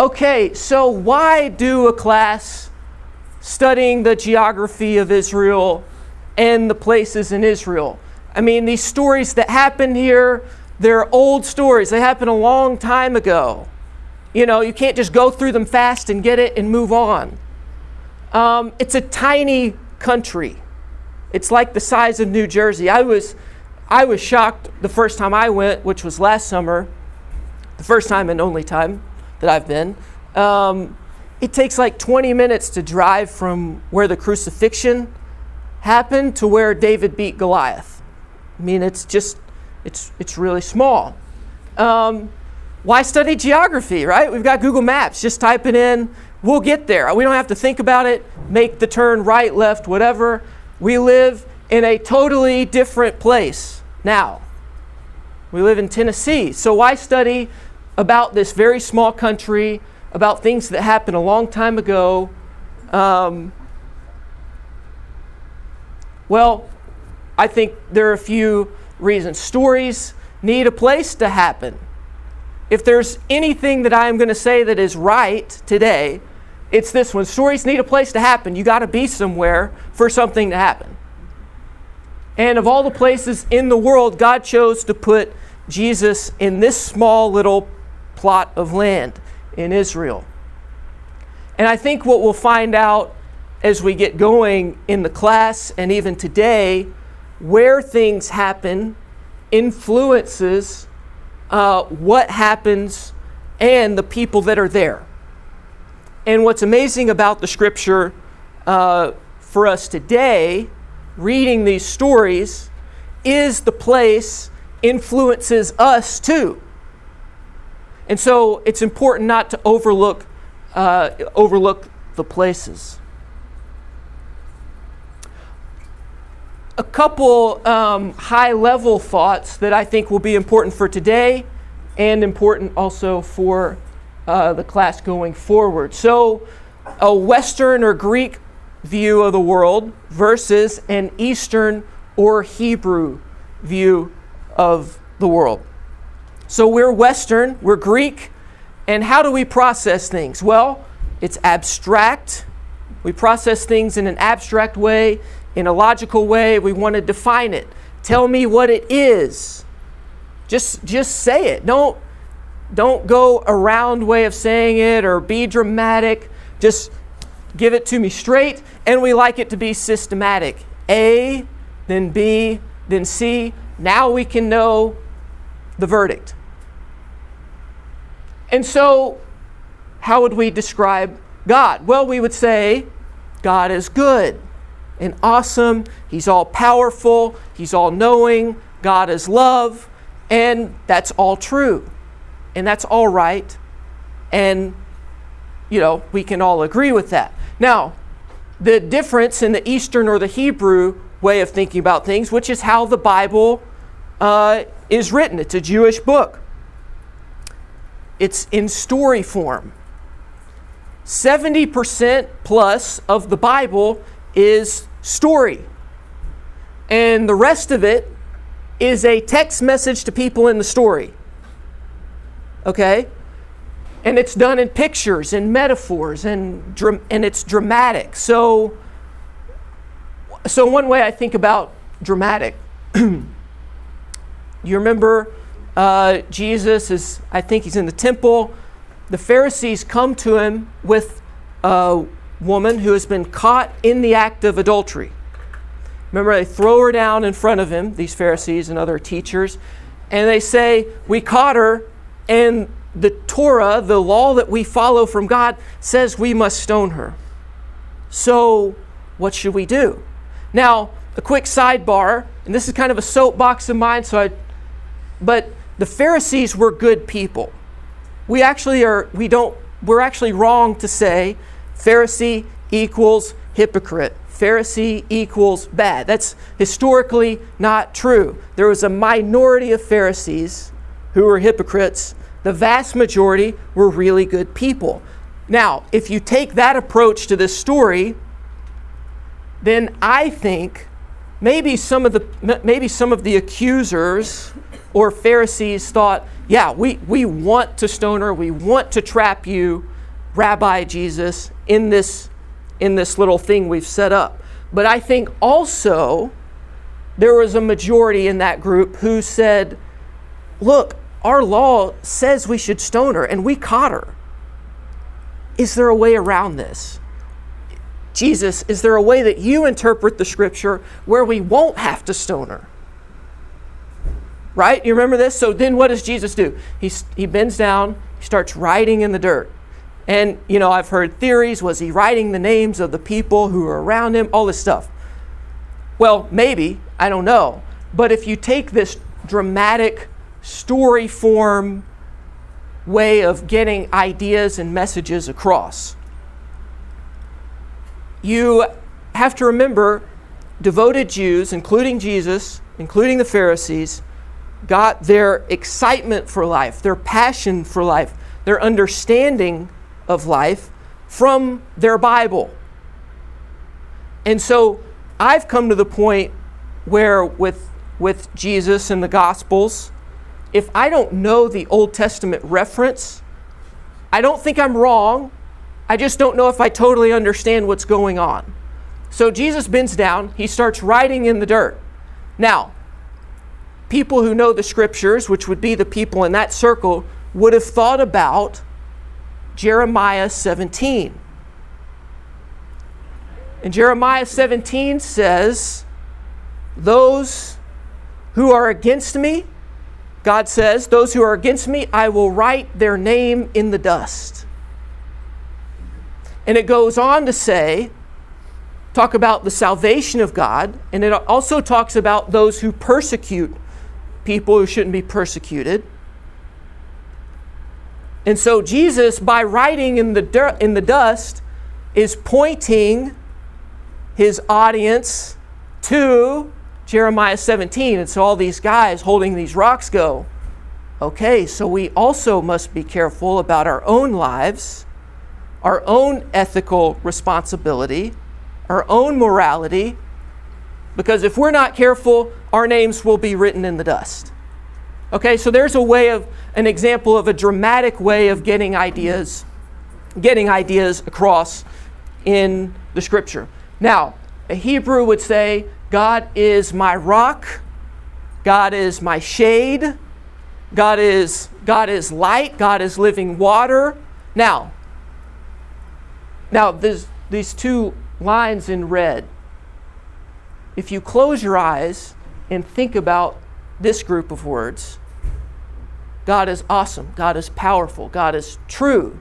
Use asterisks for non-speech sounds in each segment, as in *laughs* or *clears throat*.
okay, so why do a class studying the geography of Israel and the places in Israel? I mean, these stories that happen here, they're old stories. They happened a long time ago. You know, you can't just go through them fast and get it and move on. Um, it's a tiny country. It's like the size of New Jersey. I was, I was shocked the first time I went, which was last summer, the first time and only time that I've been. Um, it takes like 20 minutes to drive from where the crucifixion happened to where David beat Goliath. I mean, it's just, it's, it's really small. Um, why study geography, right? We've got Google Maps. Just type it in. We'll get there. We don't have to think about it, make the turn right, left, whatever. We live in a totally different place now. We live in Tennessee. So why study about this very small country, about things that happened a long time ago? Um, well, I think there are a few reasons. Stories need a place to happen. If there's anything that I'm going to say that is right today, it's this one. Stories need a place to happen. You got to be somewhere for something to happen. And of all the places in the world, God chose to put Jesus in this small little plot of land in Israel. And I think what we'll find out as we get going in the class and even today where things happen influences uh, what happens and the people that are there. And what's amazing about the scripture uh, for us today, reading these stories, is the place influences us too. And so it's important not to overlook, uh, overlook the places. a couple um, high level thoughts that I think will be important for today and important also for uh, the class going forward. So, a Western or Greek view of the world versus an Eastern or Hebrew view of the world. So, we're Western, we're Greek, and how do we process things? Well, it's abstract. We process things in an abstract way in a logical way. We want to define it. Tell me what it is. Just, just say it. Don't, don't go around way of saying it or be dramatic. Just give it to me straight. And we like it to be systematic. A, then B, then C. Now we can know the verdict. And so, how would we describe God? Well, we would say God is good and awesome. He's all powerful. He's all knowing. God is love. And that's all true. And that's all right. And, you know, we can all agree with that. Now, the difference in the Eastern or the Hebrew way of thinking about things, which is how the Bible uh, is written, it's a Jewish book, it's in story form. 70% plus of the Bible is story. And the rest of it is a text message to people in the story. Okay? And it's done in pictures and metaphors and, and it's dramatic. So, so, one way I think about dramatic, *clears throat* you remember uh, Jesus is, I think he's in the temple. The Pharisees come to him with a woman who has been caught in the act of adultery. Remember, they throw her down in front of him, these Pharisees and other teachers, and they say, We caught her, and the Torah, the law that we follow from God, says we must stone her. So, what should we do? Now, a quick sidebar, and this is kind of a soapbox of mine, so I, but the Pharisees were good people. We actually are, we don't, we're actually wrong to say Pharisee equals hypocrite. Pharisee equals bad. That's historically not true. There was a minority of Pharisees who were hypocrites. The vast majority were really good people. Now, if you take that approach to this story, then I think maybe some of the maybe some of the accusers or Pharisees thought, yeah, we, we want to stone her, we want to trap you, Rabbi Jesus in this, in this little thing we've set up. But I think also there was a majority in that group who said, look, our law says we should stone her, and we caught her. Is there a way around this? Jesus, is there a way that you interpret the scripture where we won't have to stone her? Right? You remember this? So then what does Jesus do? He, he bends down, he starts writing in the dirt. And, you know, I've heard theories. Was he writing the names of the people who were around him? All this stuff. Well, maybe. I don't know. But if you take this dramatic story form way of getting ideas and messages across, you have to remember devoted Jews, including Jesus, including the Pharisees, got their excitement for life, their passion for life, their understanding of life from their Bible. And so I've come to the point where, with, with Jesus and the Gospels, if I don't know the Old Testament reference, I don't think I'm wrong. I just don't know if I totally understand what's going on. So Jesus bends down, he starts writing in the dirt. Now, people who know the scriptures, which would be the people in that circle, would have thought about Jeremiah 17. And Jeremiah 17 says, Those who are against me, God says, Those who are against me, I will write their name in the dust. And it goes on to say, talk about the salvation of God, and it also talks about those who persecute people who shouldn't be persecuted. And so Jesus, by writing in the, dirt, in the dust, is pointing his audience to Jeremiah 17. And so all these guys holding these rocks go, okay, so we also must be careful about our own lives, our own ethical responsibility, our own morality, because if we're not careful, our names will be written in the dust. Okay, so there's a way of an example of a dramatic way of getting ideas, getting ideas across in the scripture. Now, a Hebrew would say, God is my rock, God is my shade, God is God is light, God is living water. Now, now there's these two lines in red. If you close your eyes and think about this group of words, God is awesome. God is powerful. God is true.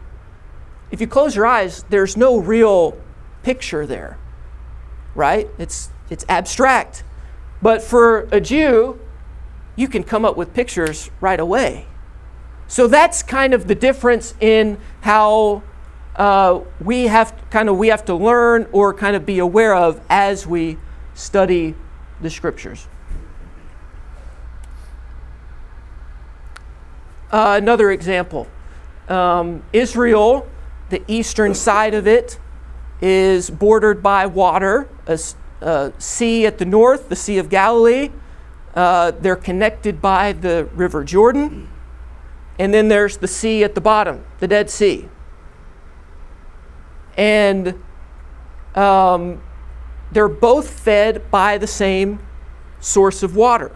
If you close your eyes, there's no real picture there, right? It's, it's abstract. But for a Jew, you can come up with pictures right away. So that's kind of the difference in how uh, we have kind of we have to learn or kind of be aware of as we study the scriptures. Uh, another example um, Israel, the eastern side of it, is bordered by water, a, a sea at the north, the Sea of Galilee. Uh, they're connected by the River Jordan. And then there's the sea at the bottom, the Dead Sea. And um, they're both fed by the same source of water.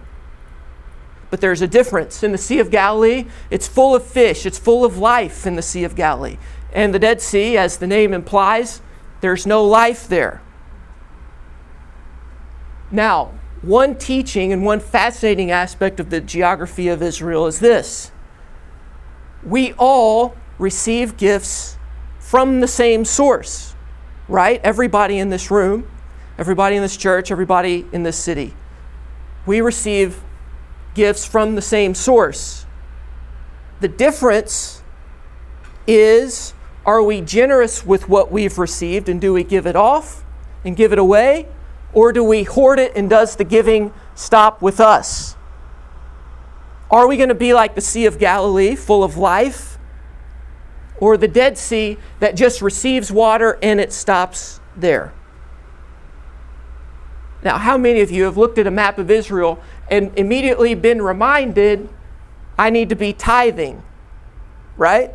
But there's a difference. In the Sea of Galilee, it's full of fish, it's full of life in the Sea of Galilee. And the Dead Sea, as the name implies, there's no life there. Now, one teaching and one fascinating aspect of the geography of Israel is this we all receive gifts from the same source, right? Everybody in this room, everybody in this church, everybody in this city. We receive gifts from the same source. The difference is are we generous with what we've received and do we give it off and give it away? Or do we hoard it and does the giving stop with us? Are we going to be like the Sea of Galilee, full of life? Or the Dead Sea that just receives water and it stops there? Now, how many of you have looked at a map of Israel and immediately been reminded I need to be tithing, right?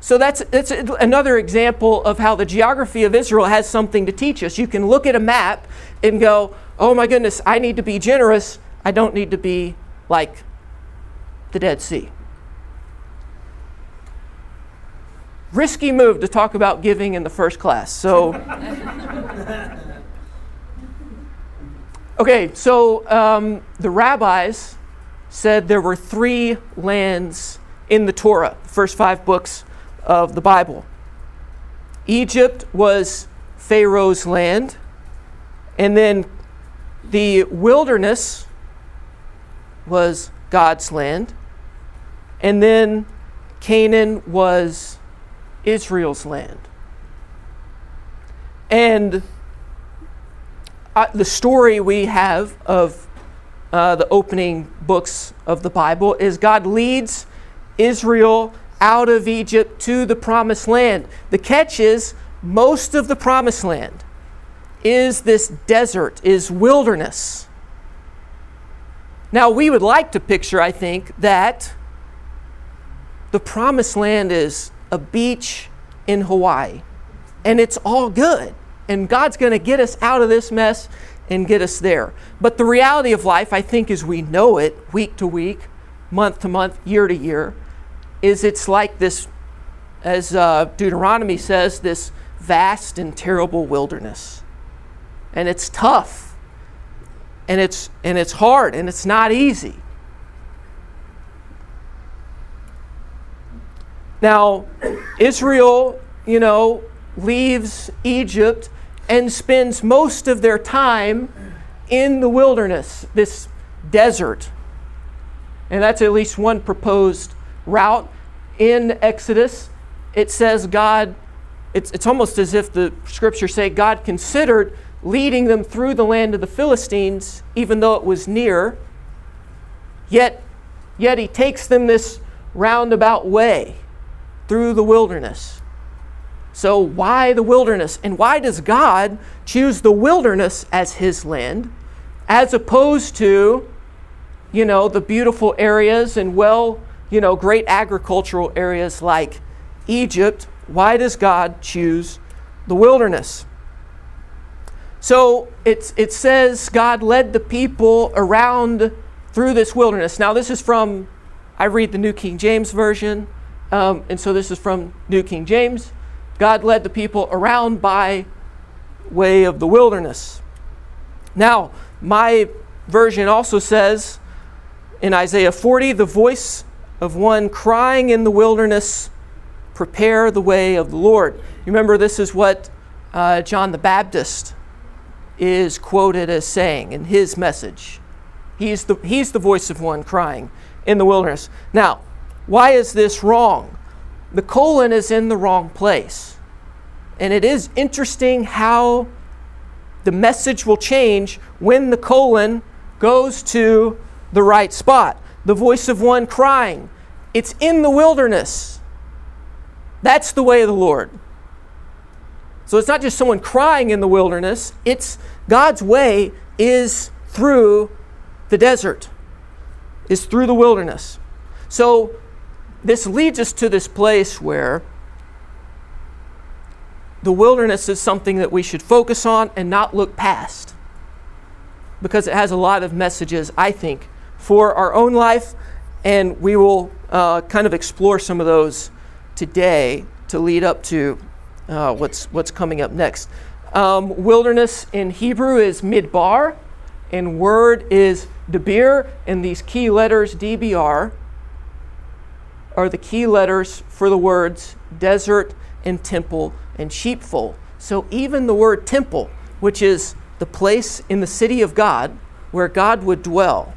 So that's, that's another example of how the geography of Israel has something to teach us. You can look at a map and go, oh my goodness, I need to be generous. I don't need to be like the Dead Sea. Risky move to talk about giving in the first class. So, *laughs* okay, so um, the rabbis said there were three lands in the Torah, the first five books of the Bible. Egypt was Pharaoh's land, and then the wilderness was God's land, and then Canaan was Israel's land. And uh, the story we have of uh, the opening books of the Bible is God leads Israel out of Egypt to the promised land. The catch is most of the promised land is this desert, is wilderness. Now, we would like to picture, I think, that the promised land is a beach in Hawaii and it's all good. And God's going to get us out of this mess and get us there. But the reality of life, I think, as we know it week to week, month to month, year to year, is it's like this, as uh, Deuteronomy says, this vast and terrible wilderness. And it's tough. And it's, and it's hard and it's not easy. Now, Israel, you know, leaves Egypt and spends most of their time in the wilderness, this desert. And that's at least one proposed route. In Exodus, it says God, it's, it's almost as if the scriptures say God considered leading them through the land of the Philistines, even though it was near. Yet, yet he takes them this roundabout way through the wilderness. So, why the wilderness? And why does God choose the wilderness as his land as opposed to, you know, the beautiful areas and well, you know, great agricultural areas like Egypt? Why does God choose the wilderness? So, it's, it says God led the people around through this wilderness. Now, this is from, I read the New King James Version, um, and so this is from New King James. God led the people around by way of the wilderness. Now, my version also says in Isaiah 40, the voice of one crying in the wilderness, prepare the way of the Lord. You remember, this is what uh, John the Baptist is quoted as saying in his message. He's the, he's the voice of one crying in the wilderness. Now, why is this wrong? The colon is in the wrong place. And it is interesting how the message will change when the colon goes to the right spot. The voice of one crying, it's in the wilderness. That's the way of the Lord. So it's not just someone crying in the wilderness, it's God's way is through the desert, is through the wilderness. So this leads us to this place where the wilderness is something that we should focus on and not look past because it has a lot of messages, I think, for our own life. And we will uh, kind of explore some of those today to lead up to uh, what's, what's coming up next. Um, wilderness in Hebrew is midbar, and word is debir, and these key letters, DBR, are the key letters for the words desert and temple and sheepfold. So even the word temple, which is the place in the city of God where God would dwell,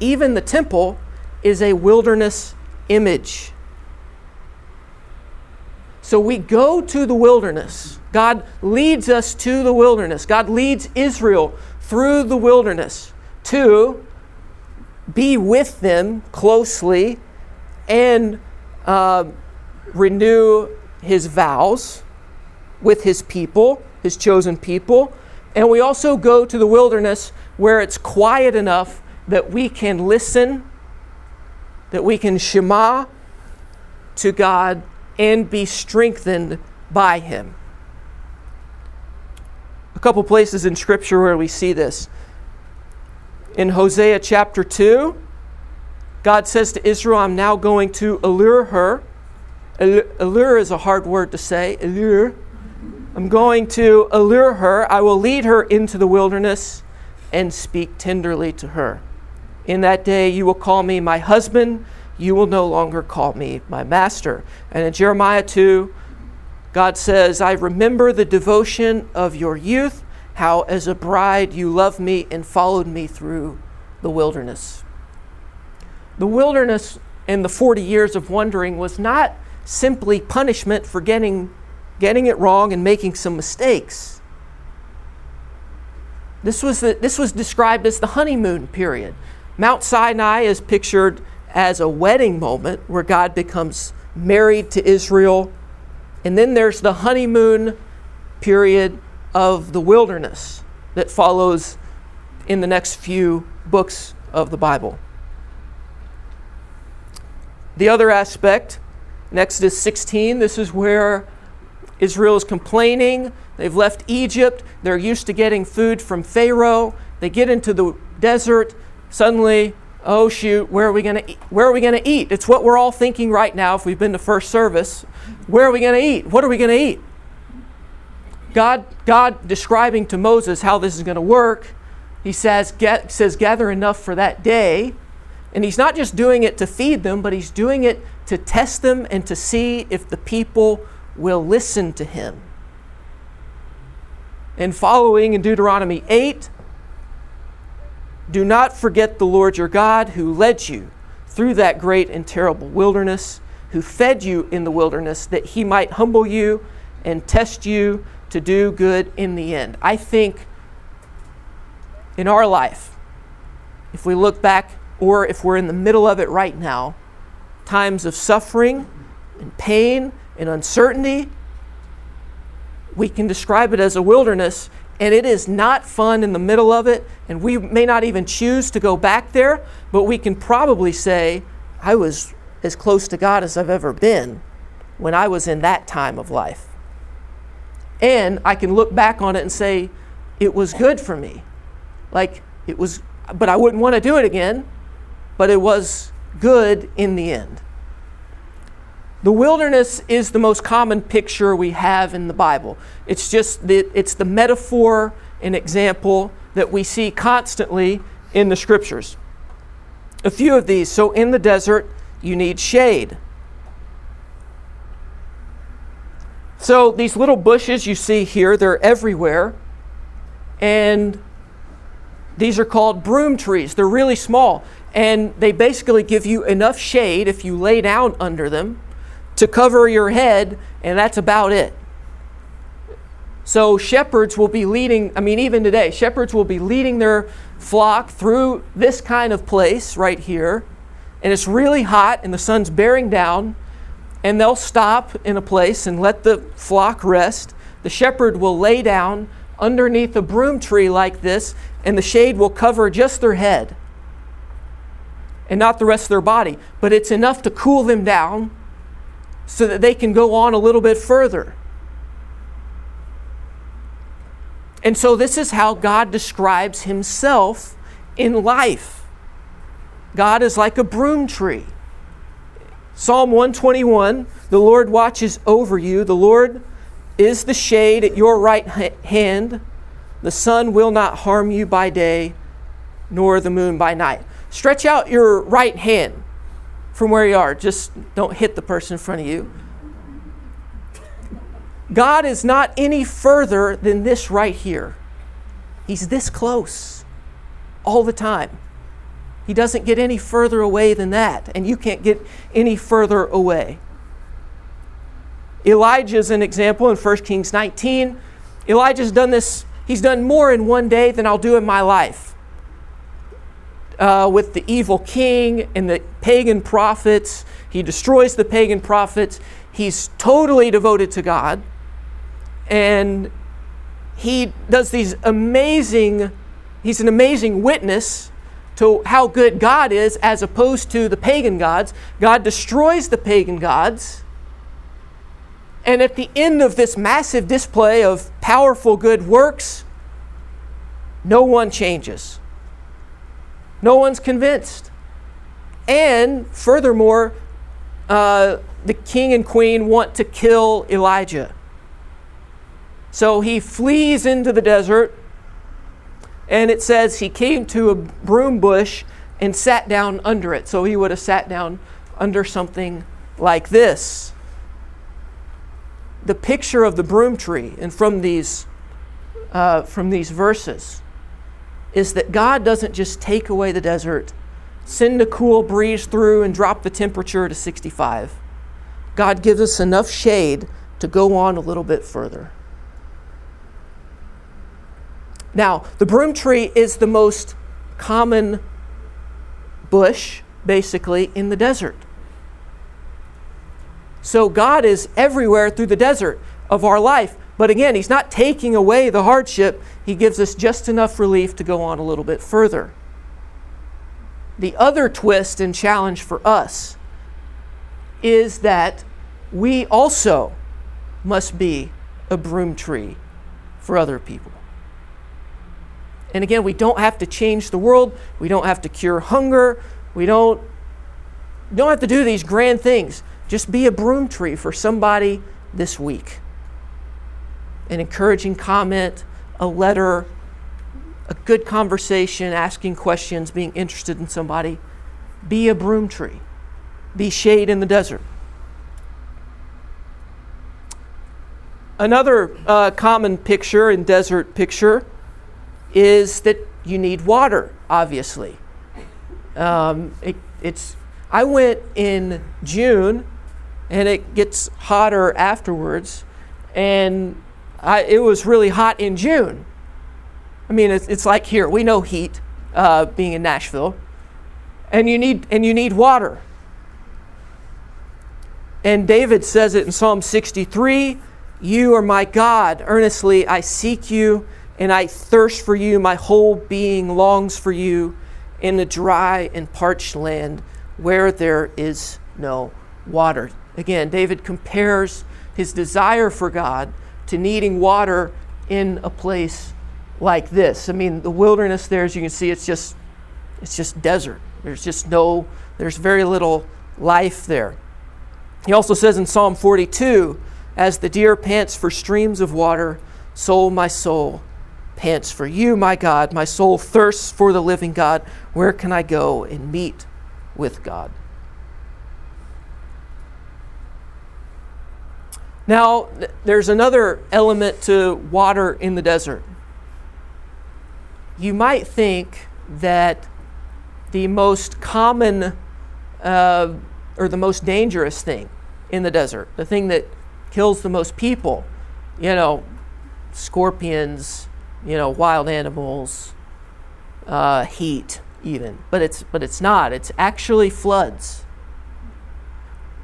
even the temple is a wilderness image. So we go to the wilderness. God leads us to the wilderness. God leads Israel through the wilderness to be with them closely and uh, renew his vows with his people, his chosen people. And we also go to the wilderness where it's quiet enough that we can listen, that we can shema to God and be strengthened by him. A couple places in Scripture where we see this. In Hosea chapter 2, God says to Israel, I'm now going to allure her. Allure is a hard word to say. Allure. I'm going to allure her. I will lead her into the wilderness and speak tenderly to her. In that day, you will call me my husband. You will no longer call me my master. And in Jeremiah 2, God says, I remember the devotion of your youth, how as a bride you loved me and followed me through the wilderness. The wilderness and the 40 years of wandering was not simply punishment for getting, getting it wrong and making some mistakes. This was, the, this was described as the honeymoon period. Mount Sinai is pictured as a wedding moment where God becomes married to Israel. And then there's the honeymoon period of the wilderness that follows in the next few books of the Bible. The other aspect, in Exodus 16, this is where Israel is complaining. They've left Egypt. They're used to getting food from Pharaoh. They get into the desert. Suddenly, oh shoot, where are we going to eat? Where are we going to eat? It's what we're all thinking right now if we've been to first service. Where are we going to eat? What are we going to eat? God, God describing to Moses how this is going to work, he says, get, says, gather enough for that day. And he's not just doing it to feed them, but he's doing it to test them and to see if the people will listen to him. And following in Deuteronomy 8, do not forget the Lord your God who led you through that great and terrible wilderness, who fed you in the wilderness, that he might humble you and test you to do good in the end. I think in our life, if we look back or if we're in the middle of it right now, times of suffering and pain and uncertainty, we can describe it as a wilderness, and it is not fun in the middle of it, and we may not even choose to go back there, but we can probably say, I was as close to God as I've ever been when I was in that time of life. And I can look back on it and say, it was good for me. Like, it was, but I wouldn't want to do it again, but it was good in the end. The wilderness is the most common picture we have in the Bible. It's just the, it's the metaphor and example that we see constantly in the scriptures. A few of these. So, in the desert, you need shade. So these little bushes you see here, they're everywhere. And these are called broom trees. They're really small. And they basically give you enough shade if you lay down under them to cover your head, and that's about it. So shepherds will be leading, I mean, even today, shepherds will be leading their flock through this kind of place right here. And it's really hot, and the sun's bearing down and they'll stop in a place and let the flock rest. The shepherd will lay down underneath a broom tree like this, and the shade will cover just their head and not the rest of their body. But it's enough to cool them down so that they can go on a little bit further. And so, this is how God describes himself in life God is like a broom tree. Psalm 121 The Lord watches over you, the Lord is the shade at your right hand. The sun will not harm you by day, nor the moon by night. Stretch out your right hand from where you are. Just don't hit the person in front of you. God is not any further than this right here. He's this close all the time. He doesn't get any further away than that, and you can't get any further away. Elijah is an example in 1 Kings 19. Elijah's done this, he's done more in one day than I'll do in my life. Uh, with the evil king and the pagan prophets, he destroys the pagan prophets. He's totally devoted to God. And he does these amazing, he's an amazing witness to how good God is as opposed to the pagan gods. God destroys the pagan gods And at the end of this massive display of powerful good works, no one changes. No one's convinced. And furthermore, uh, the king and queen want to kill Elijah. So he flees into the desert, and it says he came to a broom bush and sat down under it. So he would have sat down under something like this. The picture of the broom tree, and from these, uh, from these verses, is that God doesn't just take away the desert, send a cool breeze through, and drop the temperature to 65. God gives us enough shade to go on a little bit further. Now, the broom tree is the most common bush, basically, in the desert. So God is everywhere through the desert of our life. But again, He's not taking away the hardship, He gives us just enough relief to go on a little bit further. The other twist and challenge for us is that we also must be a broom tree for other people. And again, we don't have to change the world. We don't have to cure hunger. We don't, don't have to do these grand things. Just be a broom tree for somebody this week. An encouraging comment, a letter, a good conversation, asking questions, being interested in somebody. Be a broom tree. Be shade in the desert. Another uh, common picture in desert picture is that you need water, obviously. Um, it, it's, I went in June and it gets hotter afterwards, and I, it was really hot in June. I mean, it's, it's like here, we know heat uh, being in Nashville, and you, need, and you need water. And David says it in Psalm 63 You are my God, earnestly I seek you and I thirst for you. My whole being longs for you in the dry and parched land where there is no water. Again, David compares his desire for God to needing water in a place like this. I mean, the wilderness there, as you can see, it's just it's just desert. There's just no, there's very little life there. He also says in Psalm 42, as the deer pants for streams of water, so my soul pants for you, my God. My soul thirsts for the living God. Where can I go and meet with God? Now, there's another element to water in the desert. You might think that the most common uh, or the most dangerous thing in the desert, the thing that kills the most people, you know, scorpions, you know, wild animals, uh, heat, even. But it's but it's not. It's actually floods.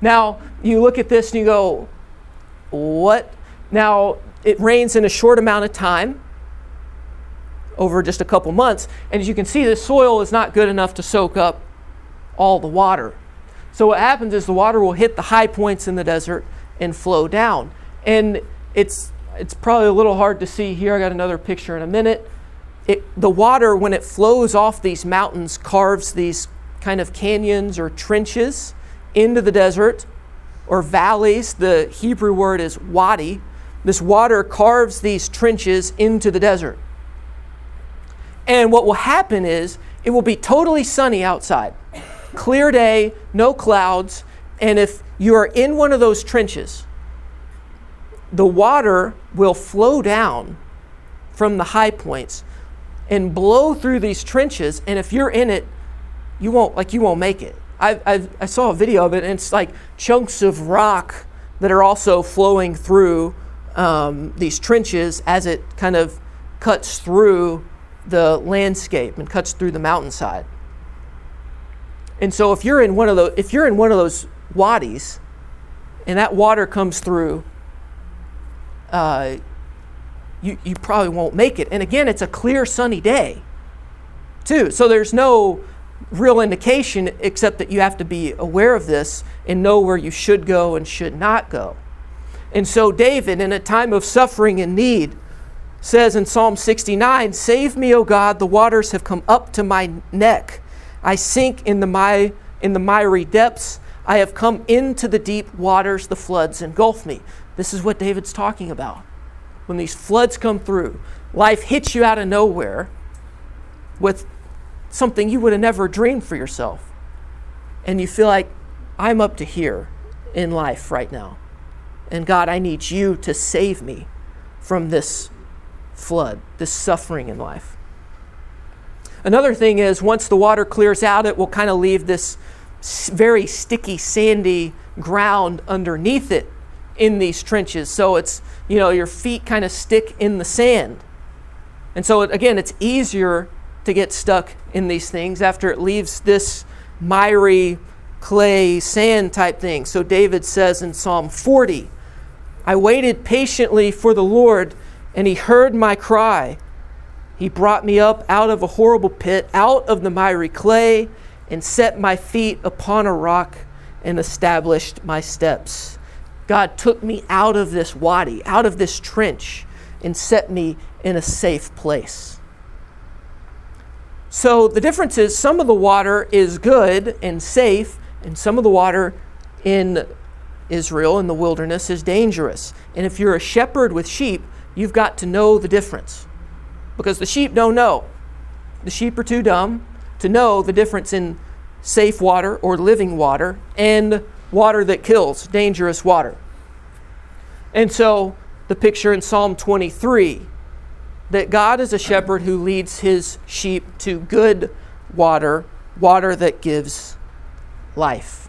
Now you look at this and you go, what? Now it rains in a short amount of time, over just a couple months, and as you can see, the soil is not good enough to soak up all the water. So what happens is the water will hit the high points in the desert and flow down, and it's it's probably a little hard to see here. I got another picture in a minute. It, the water, when it flows off these mountains, carves these kind of canyons or trenches into the desert or valleys. The Hebrew word is wadi. This water carves these trenches into the desert. And what will happen is it will be totally sunny outside, clear day, no clouds. And if you are in one of those trenches, the water will flow down from the high points and blow through these trenches. And if you're in it, you won't like you won't make it. I, I, I saw a video of it, and it's like chunks of rock that are also flowing through um, these trenches as it kind of cuts through the landscape and cuts through the mountainside. And so if you're in one of those if you're in one of those wadis and that water comes through uh, you, you probably won't make it. And again, it's a clear, sunny day, too. So there's no real indication except that you have to be aware of this and know where you should go and should not go. And so, David, in a time of suffering and need, says in Psalm 69 Save me, O God, the waters have come up to my neck. I sink in the, my, in the miry depths. I have come into the deep waters, the floods engulf me. This is what David's talking about. When these floods come through, life hits you out of nowhere with something you would have never dreamed for yourself. And you feel like, I'm up to here in life right now. And God, I need you to save me from this flood, this suffering in life. Another thing is, once the water clears out, it will kind of leave this very sticky, sandy ground underneath it in these trenches. So it's, you know, your feet kind of stick in the sand. And so, again, it's easier to get stuck in these things after it leaves this miry, clay, sand type thing. So David says in Psalm 40, I waited patiently for the Lord, and he heard my cry. He brought me up out of a horrible pit, out of the miry clay, and set my feet upon a rock and established my steps. God took me out of this wadi, out of this trench, and set me in a safe place. So the difference is some of the water is good and safe, and some of the water in Israel in the wilderness is dangerous. And if you're a shepherd with sheep, you've got to know the difference. Because the sheep don't know. The sheep are too dumb to know the difference in safe water or living water and water that kills, dangerous water. And so the picture in Psalm 23 that God is a shepherd who leads his sheep to good water, water that gives life.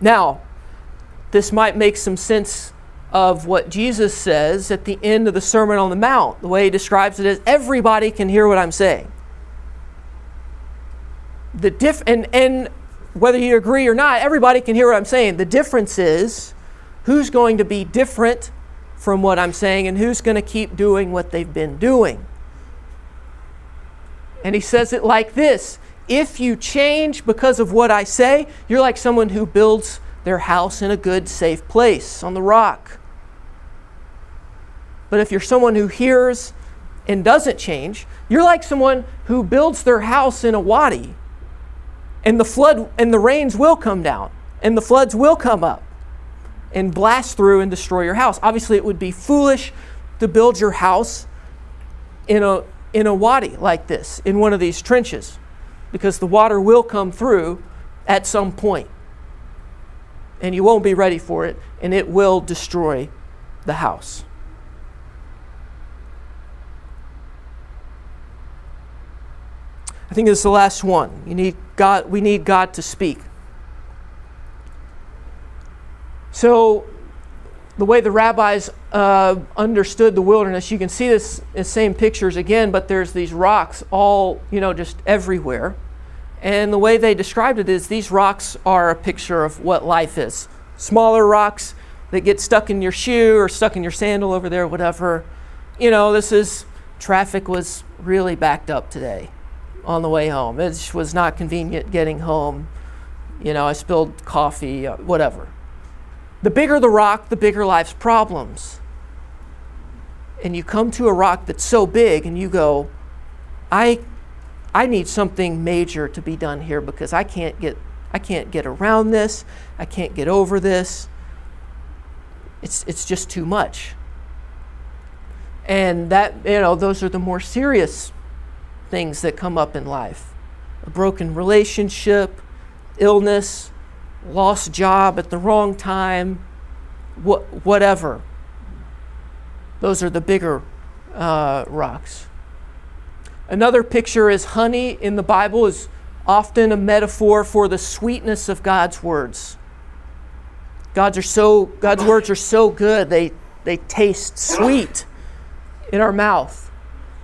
Now, this might make some sense of what Jesus says at the end of the Sermon on the Mount. The way he describes it is everybody can hear what I'm saying. The diff- and, and whether you agree or not, everybody can hear what I'm saying. The difference is who's going to be different from what I'm saying and who's going to keep doing what they've been doing. And he says it like this If you change because of what I say, you're like someone who builds their house in a good, safe place on the rock. But if you're someone who hears and doesn't change, you're like someone who builds their house in a wadi. And the flood and the rains will come down, and the floods will come up and blast through and destroy your house. Obviously, it would be foolish to build your house in a, in a wadi like this, in one of these trenches, because the water will come through at some point, and you won't be ready for it, and it will destroy the house. I think this is the last one. You need God, we need God to speak. So, the way the rabbis uh, understood the wilderness, you can see this same pictures again, but there's these rocks all, you know, just everywhere. And the way they described it is these rocks are a picture of what life is. Smaller rocks that get stuck in your shoe or stuck in your sandal over there, whatever. You know, this is traffic was really backed up today on the way home. It was not convenient getting home. You know, I spilled coffee, uh, whatever. The bigger the rock, the bigger life's problems. And you come to a rock that's so big and you go, I I need something major to be done here because I can't get I can't get around this. I can't get over this. It's it's just too much. And that, you know, those are the more serious things that come up in life. A broken relationship, illness, lost job at the wrong time, wh- whatever. Those are the bigger uh, rocks. Another picture is honey in the Bible is often a metaphor for the sweetness of God's words. God's are so God's words are so good they they taste sweet in our mouth.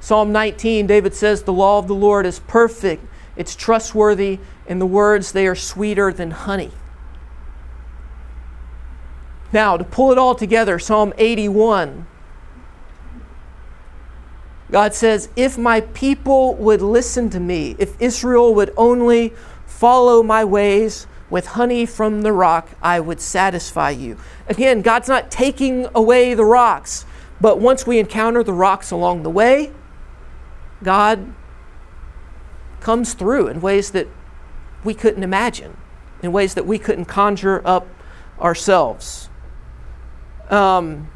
Psalm 19 David says the law of the Lord is perfect, it's trustworthy, and the words they are sweeter than honey. Now, to pull it all together, Psalm 81. God says, If my people would listen to me, if Israel would only follow my ways, with honey from the rock, I would satisfy you. Again, God's not taking away the rocks, but once we encounter the rocks along the way, God comes through in ways that we couldn't imagine, in ways that we couldn't conjure up ourselves. Um,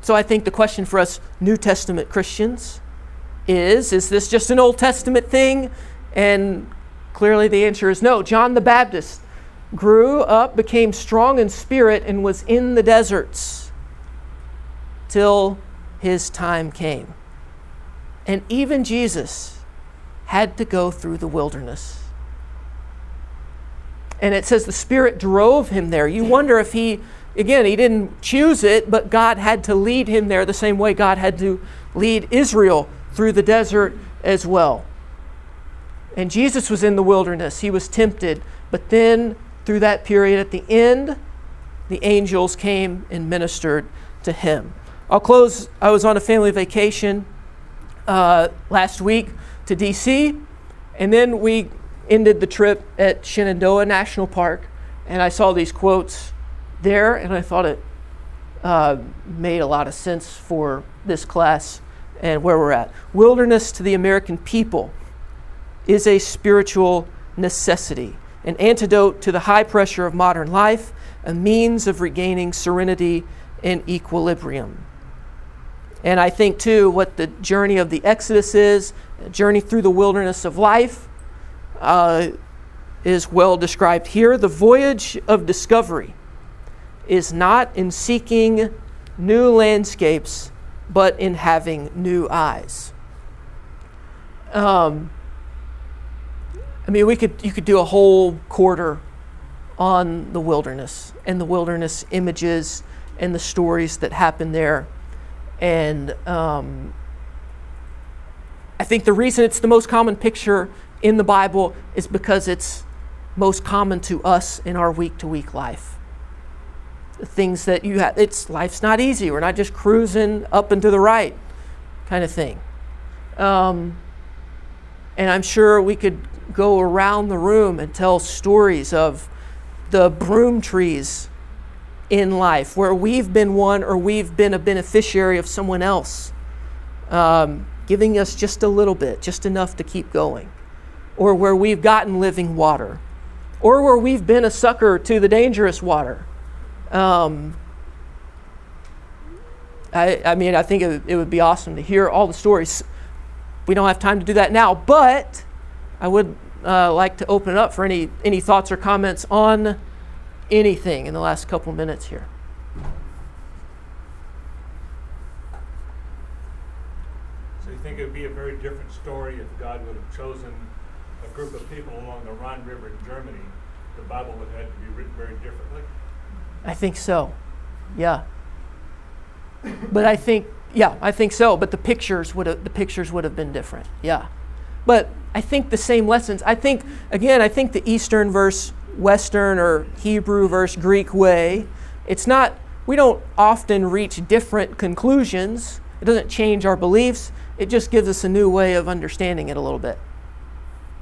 so I think the question for us New Testament Christians is is this just an Old Testament thing? And clearly the answer is no. John the Baptist grew up, became strong in spirit, and was in the deserts till his time came. And even Jesus had to go through the wilderness. And it says the Spirit drove him there. You wonder if he, again, he didn't choose it, but God had to lead him there the same way God had to lead Israel through the desert as well. And Jesus was in the wilderness. He was tempted. But then, through that period at the end, the angels came and ministered to him. I'll close. I was on a family vacation uh, last week to D.C., and then we ended the trip at Shenandoah National Park, and I saw these quotes there, and I thought it uh, made a lot of sense for this class and where we're at. Wilderness to the American people is a spiritual necessity, an antidote to the high pressure of modern life, a means of regaining serenity and equilibrium. And I think, too, what the journey of the Exodus is, a journey through the wilderness of life, uh, is well described here. The voyage of discovery is not in seeking new landscapes, but in having new eyes. Um, I mean, we could you could do a whole quarter on the wilderness and the wilderness images and the stories that happen there, and um, I think the reason it's the most common picture in the Bible is because it's most common to us in our week to week life. The things that you have, it's life's not easy. We're not just cruising up and to the right kind of thing. Um, and I'm sure we could go around the room and tell stories of the broom trees in life where we've been one or we've been a beneficiary of someone else, um, giving us just a little bit, just enough to keep going or where we've gotten living water, or where we've been a sucker to the dangerous water. Um, I, I, mean, I think it, it, would be awesome to hear all the stories. We don't have time to do that now, but I would uh, like to open it up for any, any thoughts or comments on anything in the last couple minutes here. So you think it would be a very different story if God would have chosen group of people along the Rhine River in Germany, the Bible would have to be written very differently? I think so. Yeah. but I think yeah, I think so. But the pictures would have the pictures would have been different. Yeah. But I think the same lessons. I think again, I think the Eastern verse Western or Hebrew verse Greek way, it's not we don't often reach different conclusions. It doesn't change our beliefs. It just gives us a new way of understanding it a little bit.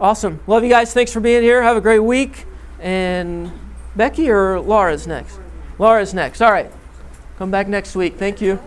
Awesome. Love you guys. Thanks for being here. Have a great week. And Becky or Laura's next? Laura's next. All right. Come back next week. Thank you.